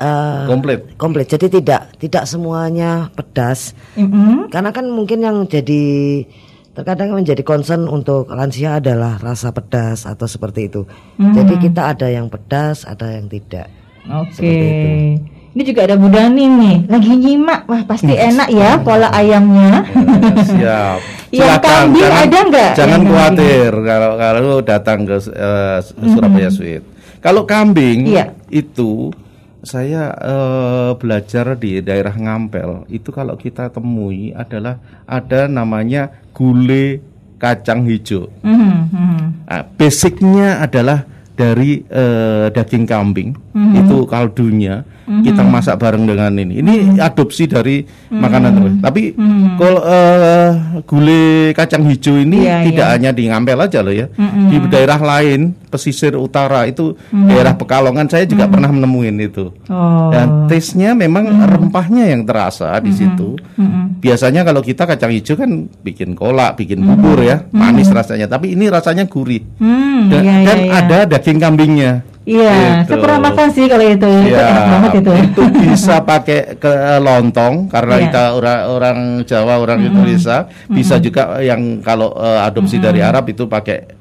eh, Komplit. komplit. Jadi tidak tidak semuanya pedas. Mm-mm. Karena kan mungkin yang jadi terkadang menjadi concern untuk lansia adalah rasa pedas atau seperti itu. Jadi kita ada yang pedas, ada yang tidak. Oke. Ini juga ada Budani nih, lagi nyimak. Wah, pasti enak ya pola ayamnya. Siap. Yang kambing jangan, ada nggak? Jangan khawatir kalau kalau datang ke eh, Surabaya Suite. Kalau kambing Iya. itu saya eh, belajar di daerah Ngampel itu kalau kita temui adalah ada namanya gulai kacang hijau. Mhm, mhm. Nah, basicnya adalah dari eh, daging kambing Mhm. itu kaldunya kita masak bareng dengan ini. Ini Mhm. adopsi dari makanan terus. Tapi kalau eh, gulai kacang hijau ini Iya, tidak iya. hanya di Ngampel aja loh ya. Di daerah lain pesisir utara itu daerah Pekalongan saya juga pernah menemuin itu. Oh. Dan taste-nya memang rempahnya yang terasa di situ. Biasanya kalau kita kacang hijau kan bikin kolak, bikin bubur ya, manis rasanya. Tapi ini rasanya gurih. Hmm, Dan, iya, dan iya, iya. ada daging kambingnya. Iya, Gitu. saya pernah makan sih kalau itu. Itu Ya, enak banget itu. itu bisa pakai ke lontong karena Iya. kita orang orang Jawa, orang Indonesia bisa juga yang kalau eh, adopsi dari Arab itu pakai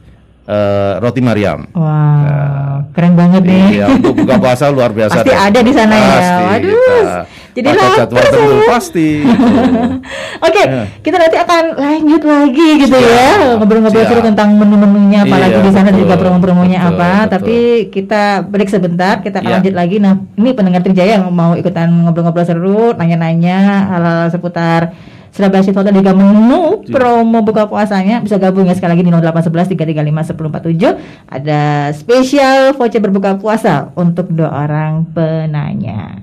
eh, roti Mariam. Wah, keren banget nih. Iya, untuk buka puasa luar biasa. Pasti deh. ada di sana ya. Pasti, Waduh, kita jadi lapar jadwal tertentu pasti. gitu. Oke, Ya. kita nanti akan lanjut lagi gitu Siap, ya ngobrol-ngobrol seru tentang menu-menunya apalagi Iya, di sana betul, juga promo-promonya betul, apa. betul. Tapi kita break sebentar, kita akan Ya. lanjut lagi. Nah, ini pendengar Trijaya yang mau ikutan ngobrol-ngobrol seru, nanya-nanya hal-hal seputar Surabaya Street Hotel juga menu promo buka puasanya bisa gabung ya. Sekali lagi di 0811 335 1047 ada spesial voucher berbuka puasa untuk dua orang penanya.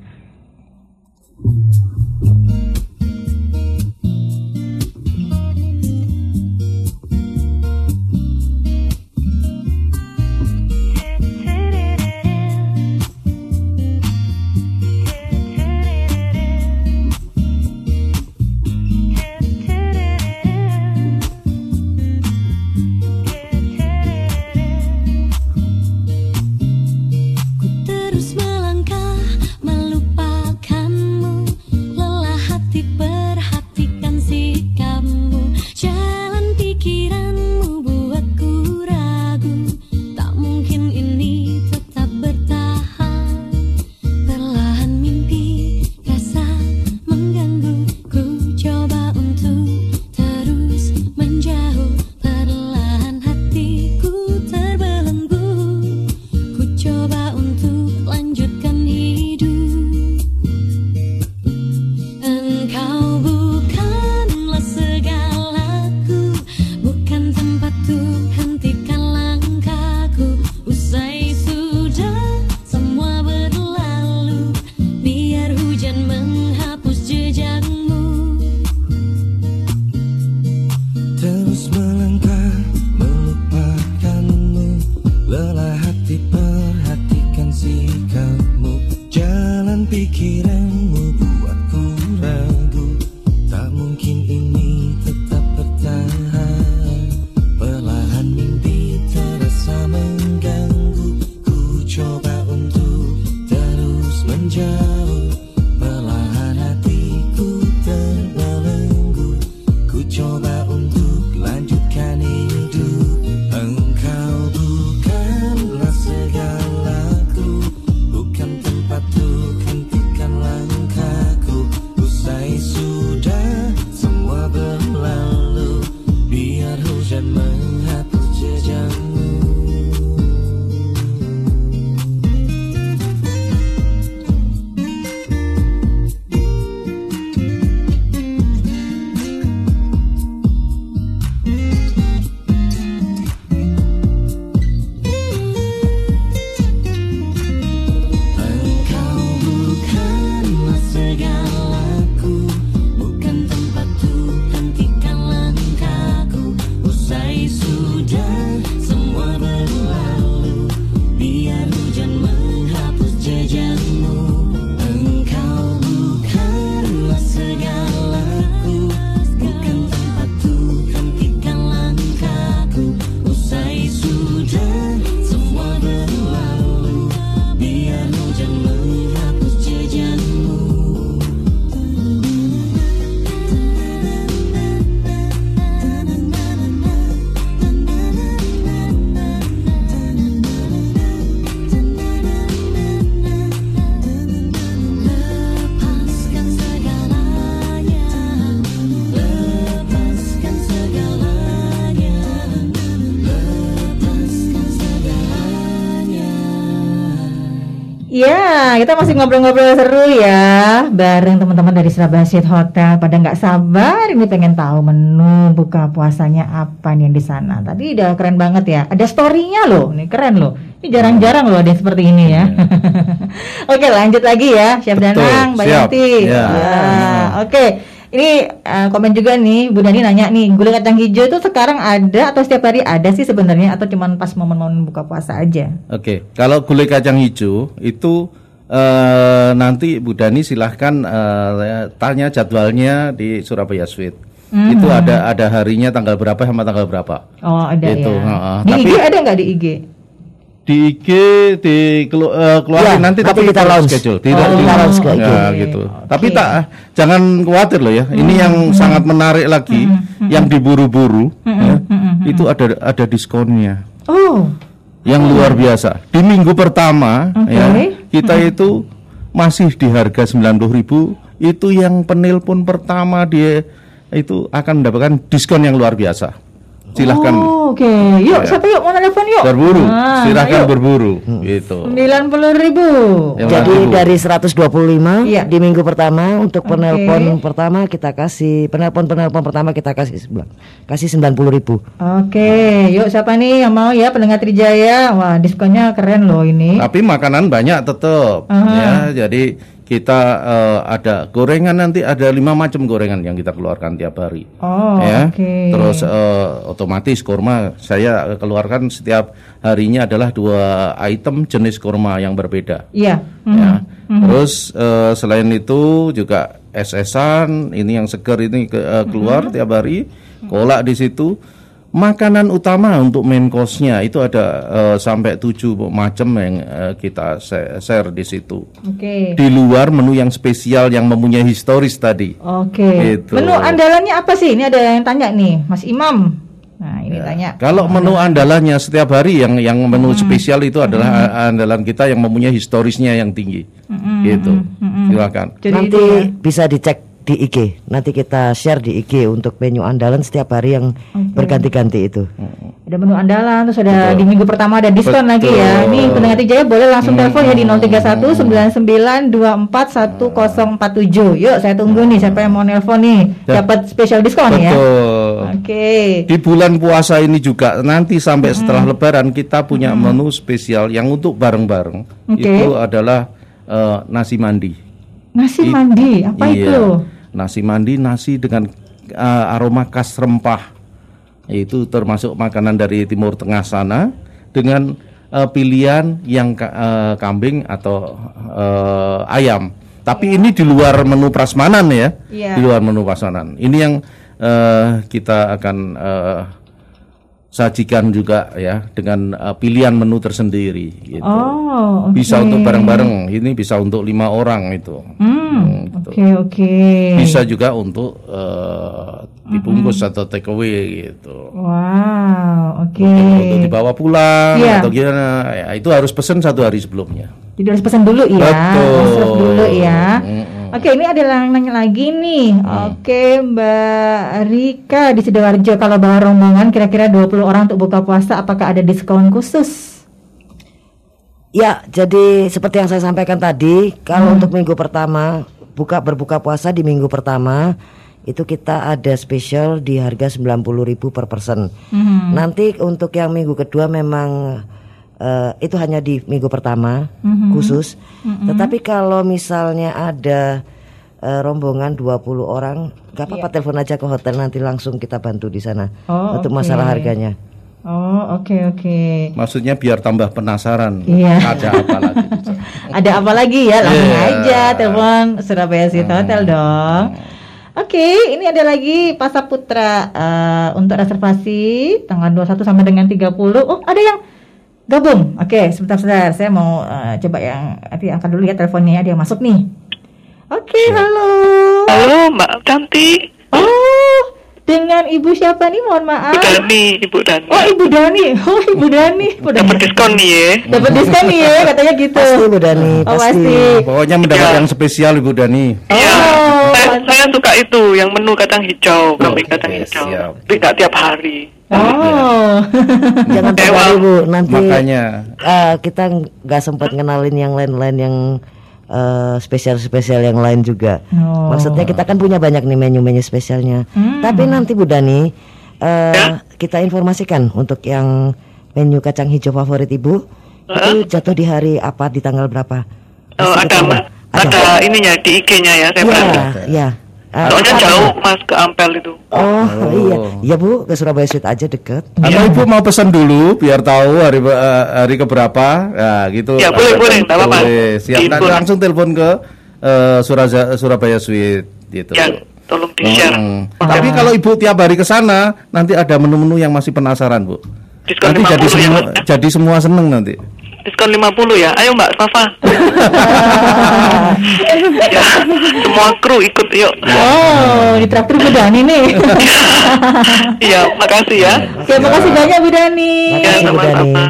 Nah, kita masih ngobrol-ngobrol seru ya bareng teman-teman dari Surabaya Hotel. Pada nggak sabar ini pengen tahu menu buka puasanya apa nih yang di sana. Tadi udah keren banget ya. Ada storynya loh, nih keren loh. Ini jarang-jarang loh ada yang seperti ini ya. Oke, lanjut lagi ya, Chef Betul, Danang, Mbak. Yanti. Ya. Ya, Oke. Ini eh, komen juga nih, Bu Dani nanya nih, gulai kacang hijau itu sekarang ada atau setiap hari ada sih sebenarnya atau cuman pas momen-momen buka puasa aja? Oke, kalau gulai kacang hijau itu eh, nanti Bu Dani silahkan eh, tanya jadwalnya di Surabaya Sweet. Itu ada ada harinya tanggal berapa sama tanggal berapa. Oh ada Gitu, ya. heeh. Di Tapi- IG ada nggak di IG? Di IG di kelu, eh, keluarin Ya, nanti, nanti tapi kita launch. schedule. Oh, Tidak kita di- launch ke IG. Ya, gitu. Oke. Tapi tak jangan khawatir loh ya. Ini yang sangat menarik lagi yang diburu-buru ya, itu ada ada diskonnya. Oh, yang luar biasa. Di minggu pertama Oke. ya kita itu masih di harga 90.000 itu yang penelpon pertama dia itu akan mendapatkan diskon yang luar biasa. Silahkan Oh, oke. Yuk, Ya. siapa yuk mau telepon yuk? berburu, Nah, silahkan ayo. berburu gitu. Sembilan puluh ribu. Jadi nanti, Bu. dari 125 Iya. di minggu pertama untuk Oke. penelpon pertama kita kasih penelpon penelpon pertama kita kasih sebelah kasih 90 ribu. Oke, yuk siapa nih yang mau ya pendengar Trijaya? Wah, diskonnya keren loh ini. Tapi makanan banyak tetap Aha. ya. Jadi kita eh, ada gorengan nanti ada lima macam gorengan yang kita keluarkan tiap hari. Oh, ya. oke. Terus eh, otomatis kurma saya keluarkan setiap harinya adalah dua item jenis kurma yang berbeda. Iya. Ya. Mhm. Terus eh, selain itu juga es-esan ini yang segar ini ke- eh, keluar Mhm. tiap hari, kolak di situ. Makanan utama untuk main course-nya itu ada eh, sampai tujuh macam yang eh, kita share di situ. Oke. Di luar menu yang spesial yang mempunyai historis tadi. Oke. Gitu. Menu andalannya apa sih? Ini ada yang tanya nih, Mas Imam. Nah, ini tanya. Kalau menu andalannya setiap hari yang yang menu Hmm. spesial itu adalah andalan kita yang mempunyai historisnya yang tinggi. Gitu. Silakan. Jadi Nanti itu ya. bisa dicek di IG. Nanti kita share di IG untuk menu andalan setiap hari yang berganti-ganti itu. Ada menu andalan, terus ada di minggu pertama ada diskon Betul. lagi ya. Ini pendengar Jaya boleh langsung telepon ya di 031 99 24 1047. Yuk, saya tunggu nih siapa yang mau nelpon nih. Ya. Dapat special diskon ya. Betul. Oke. Di bulan puasa ini juga nanti sampai setelah Lebaran kita punya menu spesial yang untuk bareng-bareng Oke. itu adalah eh, nasi mandi. Nasi It- mandi, apa iya. itu? Nasi mandi nasi dengan eh, aroma khas rempah. Itu termasuk makanan dari Timur Tengah sana dengan eh, pilihan yang eh, kambing atau eh, ayam. Tapi ini di luar menu prasmanan ya. Iya. Di luar menu prasmanan. Ini yang eh, kita akan eh, sajikan juga ya dengan eh, pilihan menu tersendiri gitu. Oh, oke. Bisa untuk bareng-bareng. Ini bisa untuk lima orang itu. Hmm, gitu. oke oke. Bisa juga untuk eh, dibungkus atau take away gitu. Wow, oke. Untuk dibawa pulang Iya. atau gimana? Ya, itu harus pesan satu hari sebelumnya. Jadi harus pesan dulu ya. Betul. Reserve dulu ya. Mm-mm. Oke, ini ada yang nanya lagi nih. Oke, Mbak Rika di Sidoarjo kalau bawa rombongan kira-kira 20 orang untuk buka puasa apakah ada diskon khusus? Ya, jadi seperti yang saya sampaikan tadi, kalau untuk minggu pertama buka berbuka puasa di minggu pertama itu kita ada spesial di harga 90.000 per person. Nanti untuk yang minggu kedua memang eh, itu hanya di minggu pertama khusus. Tetapi kalau misalnya ada eh, rombongan 20 orang, nggak apa-apa telepon aja ke hotel nanti langsung kita bantu di sana Oh, untuk oke. masalah harganya. Oh, oke oke. Maksudnya biar tambah penasaran. Iya. Ada apa lagi? Ada apa lagi ya? Langsung Iya. aja telepon Surabaya City Hotel dong. Oke, ini ada lagi Pasar Putra eh, untuk reservasi tanggal 21 sampai dengan 30. Oh, ada yang gabung. Oke, sebentar-sebentar. Saya mau eh, coba yang nanti angkat dulu ya teleponnya ada yang masuk nih. Oke, halo. Halo Mbak Cantik, Oh, dengan Ibu siapa nih? Mohon maaf. Ibu Dani, Ibu Dani. Oh, Ibu Dani. Oh, Ibu Dani. Dapat diskon nih ya. Dapat diskon nih ya, katanya gitu. Pasti Bu Dani, Oh, pasti. pasti. Pokoknya mendapat Iya. yang spesial Ibu Dani. Iya, Oh, saya, saya suka itu yang menu kacang hijau, kambing kacang oke, hijau. siap. Nggak tiap hari. Oh. Jangan Dewa. terlalu Bu, nanti Makanya eh, kita nggak sempat ngenalin yang lain-lain yang eh, spesial-spesial yang lain juga. Oh. Maksudnya kita kan punya banyak nih menu-menu spesialnya. Hmm. Tapi nanti Bu Dani eh, kita informasikan untuk yang menu kacang hijau favorit Ibu itu jatuh di hari apa di tanggal berapa? Oh, ada, nggak? ada ininya di IG-nya ya, saya Iya, perhatikan. iya. Eh, Soalnya apa- jauh Mas ke Ampel itu. Oh, iya. Iya Bu, ke Surabaya Street aja deket. Atau ibu mau pesan dulu biar tahu hari eh, hari keberapa, ya gitu. Ya, boleh, boleh, nggak apa-apa. Boleh. Siap. Nanti langsung telepon ke eh, Suraja- Surabaya Suite gitu. Ya, tolong di-share. Hmm. Oh, Tapi kalau ibu tiap hari ke sana, nanti ada menu-menu yang masih penasaran bu. Diskon nanti jadi 50 ya, semua, ya? jadi semua seneng nanti. Diskon 50 ya. Ayo Mbak Safa. ya, semua kru ikut yuk. Oh, di traktir Bu Dani nih. Iya, makasih ya. ya, makasih banyak Bu Dani. Ya, Makasih, Bu Dani. sama-sama.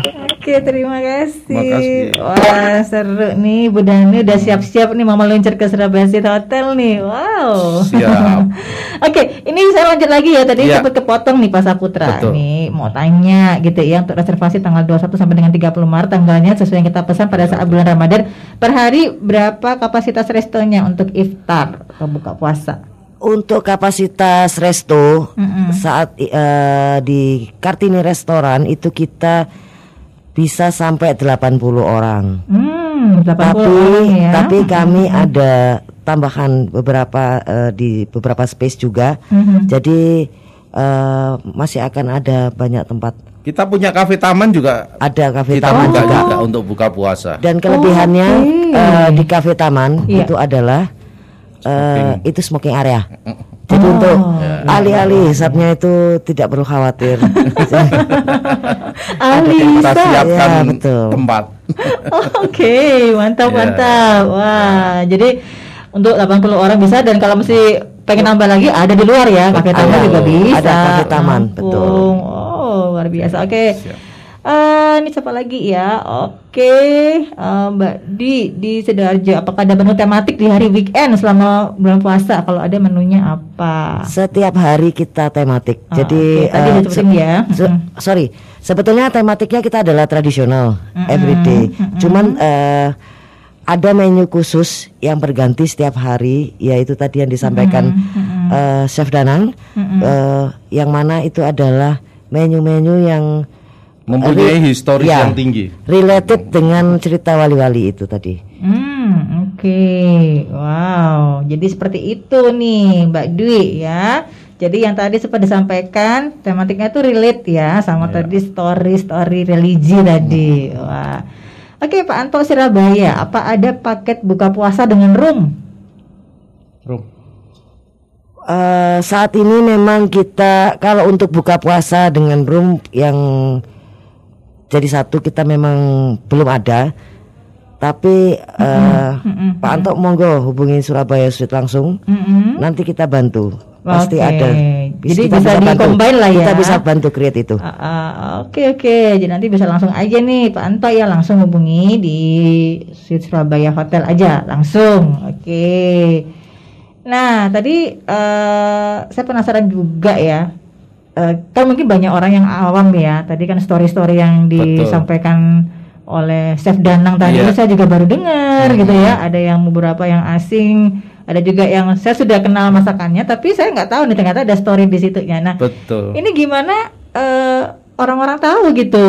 Oke, terima kasih. Makasih. Wah, seru nih Bu Dani udah siap-siap nih mau meluncur ke Surabaya City Hotel nih. Wow. Siap. Oke, ini saya lanjut lagi ya. Tadi Iya. sempat kepotong nih Pak Saputra Betul. nih. Mau tanya gitu ya untuk reservasi tanggal 21 sampai dengan 30 Maret tanggalnya sesuai yang kita pesan pada saat bulan Ramadan. Per hari berapa kapasitas restonya untuk iftar atau buka puasa? Untuk kapasitas resto Mm-mm. saat eh, di Kartini Restoran itu kita bisa sampai 80 orang. Hmm, 80 Tapi orang ya. tapi kami ada tambahan beberapa eh, di beberapa space juga. Mhm. Jadi eh, masih akan ada banyak tempat. Kita punya kafe taman juga. Ada kafe Kita taman buka juga. juga untuk buka puasa. Dan kelebihannya Oke. eh, di kafe taman Iya. itu adalah eh, itu smoking area. Jadi Oh. untuk alih-alih hisapnya itu tidak perlu khawatir. Ali Kita siapkan Ya, betul. tempat. Oke, mantap Iya. mantap. Wah, jadi untuk 80 orang bisa dan kalau mesti pengen nambah lagi ada di luar ya, Ada. taman juga bisa. Ada kafe taman, Lampung. betul. Oh, luar biasa. Oke. Siap. Eh, ini siapa lagi ya? Oke, Eh, Mbak Di di Sidoarjo. Apakah ada menu tematik di hari weekend selama bulan puasa? Kalau ada menunya apa? Setiap hari kita tematik. Ah, Jadi oke. Tadi disebutin se- ya. se- Mm-mm. sorry, sebetulnya tematiknya kita adalah tradisional, everyday. Cuman eh, ada menu khusus yang berganti setiap hari, yaitu tadi yang disampaikan eh, Chef Danang, eh, yang mana itu adalah menu-menu yang Mempunyai Re- historis ya, yang tinggi. Related dengan cerita wali-wali itu tadi. Hmm, oke. Wow. Jadi seperti itu nih, Mbak Dwi ya. Jadi yang tadi sempat disampaikan tematiknya itu relate ya sama Iya. tadi story-story religi tadi. Wah. Oke, Pak Anto Surabaya, apa ada paket buka puasa dengan room? Eh, saat ini memang kita kalau untuk buka puasa dengan room yang jadi satu kita memang belum ada. Tapi eh, Pak Anto monggo hubungi Surabaya Suite langsung. Mm-mm. Nanti kita bantu. Pasti ada. Jadi kita bisa bantu. di-combine lah ya. Kita bisa bantu create itu. Ah, ah, Oke oke, jadi nanti bisa langsung aja nih Pak Anto ya langsung hubungi di Suite Surabaya Hotel aja langsung. Oke. Nah tadi eh, saya penasaran juga ya. Eh, kan mungkin banyak orang yang awam ya. Tadi kan story-story yang Betul. disampaikan oleh Chef Danang tadi itu saya juga baru dengar gitu ya. Ada yang beberapa yang asing, ada juga yang saya sudah kenal masakannya, tapi saya nggak tahu nih ternyata ada story di situ ya. Nah Betul. ini gimana eh, orang-orang tahu gitu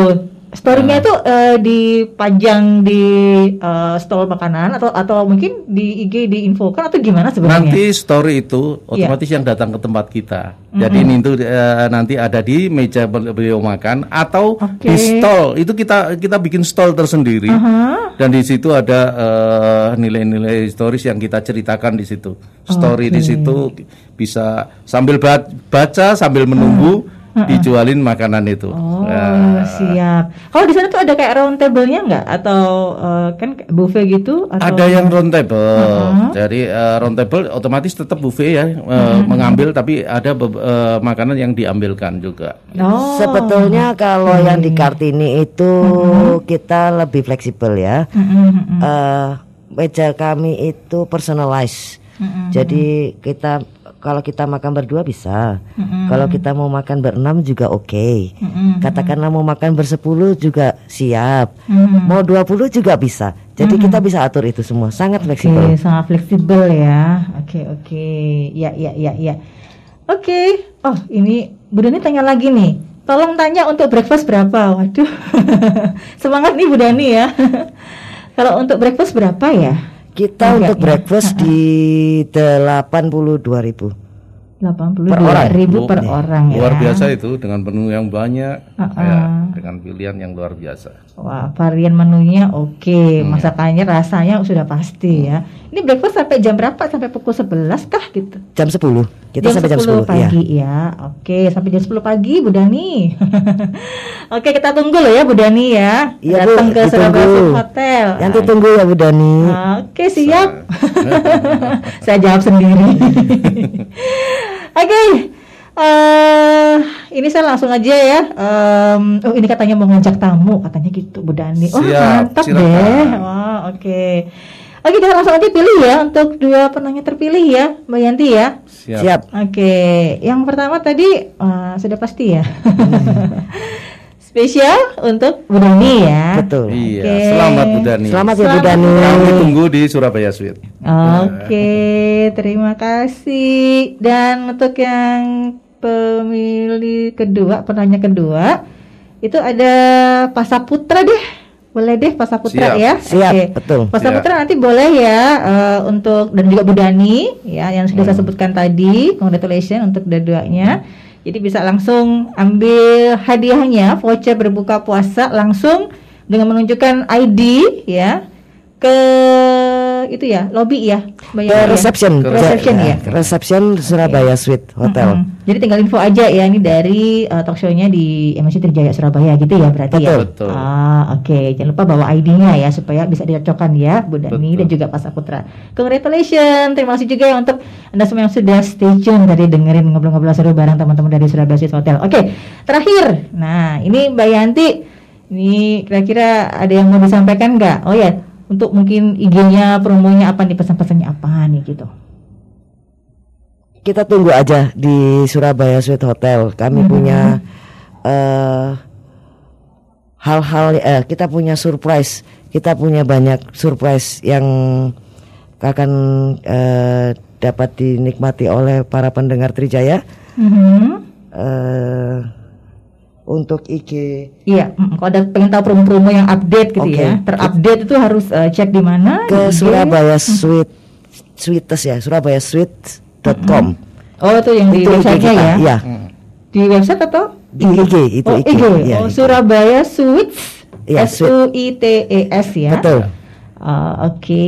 storynya Nah. itu eh, dipajang di eh, stall makanan atau atau mungkin di IG diinfokan atau gimana sebenarnya? Nanti story itu otomatis yang datang ke tempat kita. Jadi ini tuh eh, nanti ada di meja bel- beliau makan atau Oke. di stall. Itu kita kita bikin stall tersendiri. Aha. Dan di situ ada eh, nilai-nilai historis yang kita ceritakan di situ. Story di situ bisa sambil ba- baca sambil menunggu dijualin makanan itu. Oh Nah, siap. Kalau di sana tuh ada kayak round table-nya nggak atau eh, kan buffet gitu? Atau Ada yang round table, jadi eh, round table otomatis tetap buffet ya, eh, mengambil tapi ada eh, makanan yang diambilkan juga. Oh. Sebetulnya kalau yang di Kartini itu kita lebih fleksibel ya. Mm-mm. Eh, meja kami itu personalized. Mm-mm. Jadi kita kalau kita makan berdua bisa. Mm-mm. Kalau kita mau makan berenam juga oke. Mm-mm. Katakanlah mau makan bersepuluh juga siap. Mm-mm. Mau 20 juga bisa. Jadi kita bisa atur itu semua. Sangat Oke, fleksibel. sangat fleksibel ya. Oke, oke. Ya, ya, ya, ya. Oke. Oh, ini Bu Dani tanya lagi nih. Tolong tanya untuk breakfast berapa? Waduh. Semangat nih Bu Dani ya. Kalau untuk breakfast berapa ya? Kita Enggak, untuk ya. breakfast di 82.000. 82 Per orang. ribu per Lu- orang ya. Luar biasa itu dengan menu yang banyak, Uh-uh. ya, dengan pilihan yang luar biasa. Wah, varian menunya oke, masakannya rasanya sudah pasti ya. Ini breakfast sampai jam berapa? Sampai pukul 11 kah gitu? Jam 10. Kita jam sampai jam 10 10 ya. pagi ya. Oke, sampai jam 10 pagi Bu Dani. Oke, kita tunggu loh ya Bu Dani ya. Iya, Bu, Datang ke. Surabaya Hotel. Yang ditunggu ya Bu Dani. Oke, siap. Saya jawab sendiri. Oke. eh ini saya langsung aja ya. Em, oh, ini katanya mau ngajak tamu, katanya gitu Bu Dani. Oh, mantap deh. Wah, oke. Oke, kita langsung aja pilih ya untuk dua penanya terpilih ya, Mbak Yanti ya. Siap. Siap. Oke, yang pertama tadi eh, sudah pasti ya. Spesial untuk Bu Dani ya. Betul. Iya, Oke. selamat Bu Dani. Selamat ya Bu Selamat, Dani. Kami tunggu di Surabaya Suite. Oke, terima kasih. Dan untuk yang pemilih kedua, penanya kedua, itu ada Pak Saputra deh. Boleh deh Pak Saputra Siap. ya. Siap, Oke. betul. Pak. Saputra nanti boleh ya eh, untuk dan juga Bu Dani ya yang sudah saya sebutkan tadi. Congratulations untuk dua-duanya. Jadi bisa langsung ambil hadiahnya voucher berbuka puasa langsung dengan menunjukkan ID ya ke itu ya lobby ya Mbak Ke ya? reception. Ke reception ya. Ke Reception Surabaya Suite Hotel. Mm-mm. Jadi tinggal info aja ya ini dari uh, talk show-nya di MNC Trijaya Surabaya gitu ya berarti ya. Betul. Ah, oke. Jangan lupa bawa ID-nya ya supaya bisa direcockan ya Bu Dani Betul. dan juga Pak Saputra. Congratulations. Terima kasih juga ya untuk Anda semua yang sudah stay tune tadi dengerin ngobrol-ngobrol seru bareng teman-teman dari Surabaya Suite Hotel. Oke. Terakhir. Nah, ini Mbak Yanti ini kira-kira ada yang mau disampaikan nggak? Oh ya, untuk mungkin IG-nya, promonya apa nih, pesan-pesannya apa nih gitu. Kita tunggu aja di Surabaya Suite Hotel. Kami Mm-hmm. punya eh, hal-hal eh, kita punya surprise. Kita punya banyak surprise yang akan eh, dapat dinikmati oleh para pendengar Trijaya. Mhm. Eh, untuk IG Iya, mm, kalau ada pengen tahu promo-promo yang update gitu Oke. ya, terupdate itu harus eh, cek di mana? ke Di IG? Surabaya Suite Suites ya, Surabaya Suite.com. Oh, itu yang di Itu IG website-nya ya? Iya, Di website atau? di IG itu oh, IG. IG. Iya, oh. Surabaya Suites. Iya, S U I T E S ya. Betul. Oh, Oke,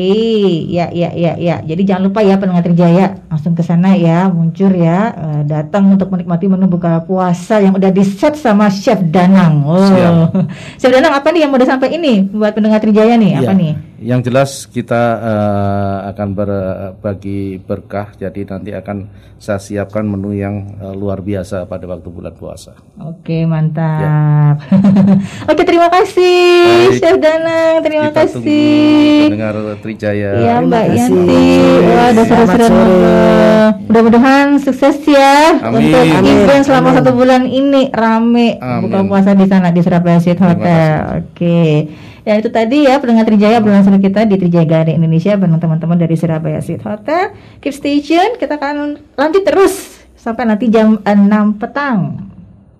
ya, ya, ya, ya. Jadi jangan lupa ya pendengar Trijaya langsung ke sana ya, muncul ya, eh, datang untuk menikmati menu buka puasa yang udah di set sama Chef Danang. Oh, Siap. Chef Danang apa nih yang mau disampaikan ini buat pendengar Trijaya nih? Apa Iya. nih? Yang jelas kita eh, akan berbagi berkah, jadi nanti akan saya siapkan menu yang eh, luar biasa pada waktu bulan puasa. Oke, mantap. Oke, terima kasih Baik. Chef Danang, terima kita kasih. tunggu pendengar Trijaya. Ya Terima Mbak. Yanti, wah Selamat seru-seru. Mudah-mudahan sukses ya Amin. untuk Amin. event selama Amin. satu bulan ini rame Amin. buka puasa di sana di Surabaya Terima Hotel. Oke. Dan itu tadi ya pendengar Trijaya seru kita di Trijaya Garden Indonesia bareng teman-teman dari Surabaya Suite Hotel. Keep stay tune, kita akan lanjut terus sampai nanti jam 6 petang.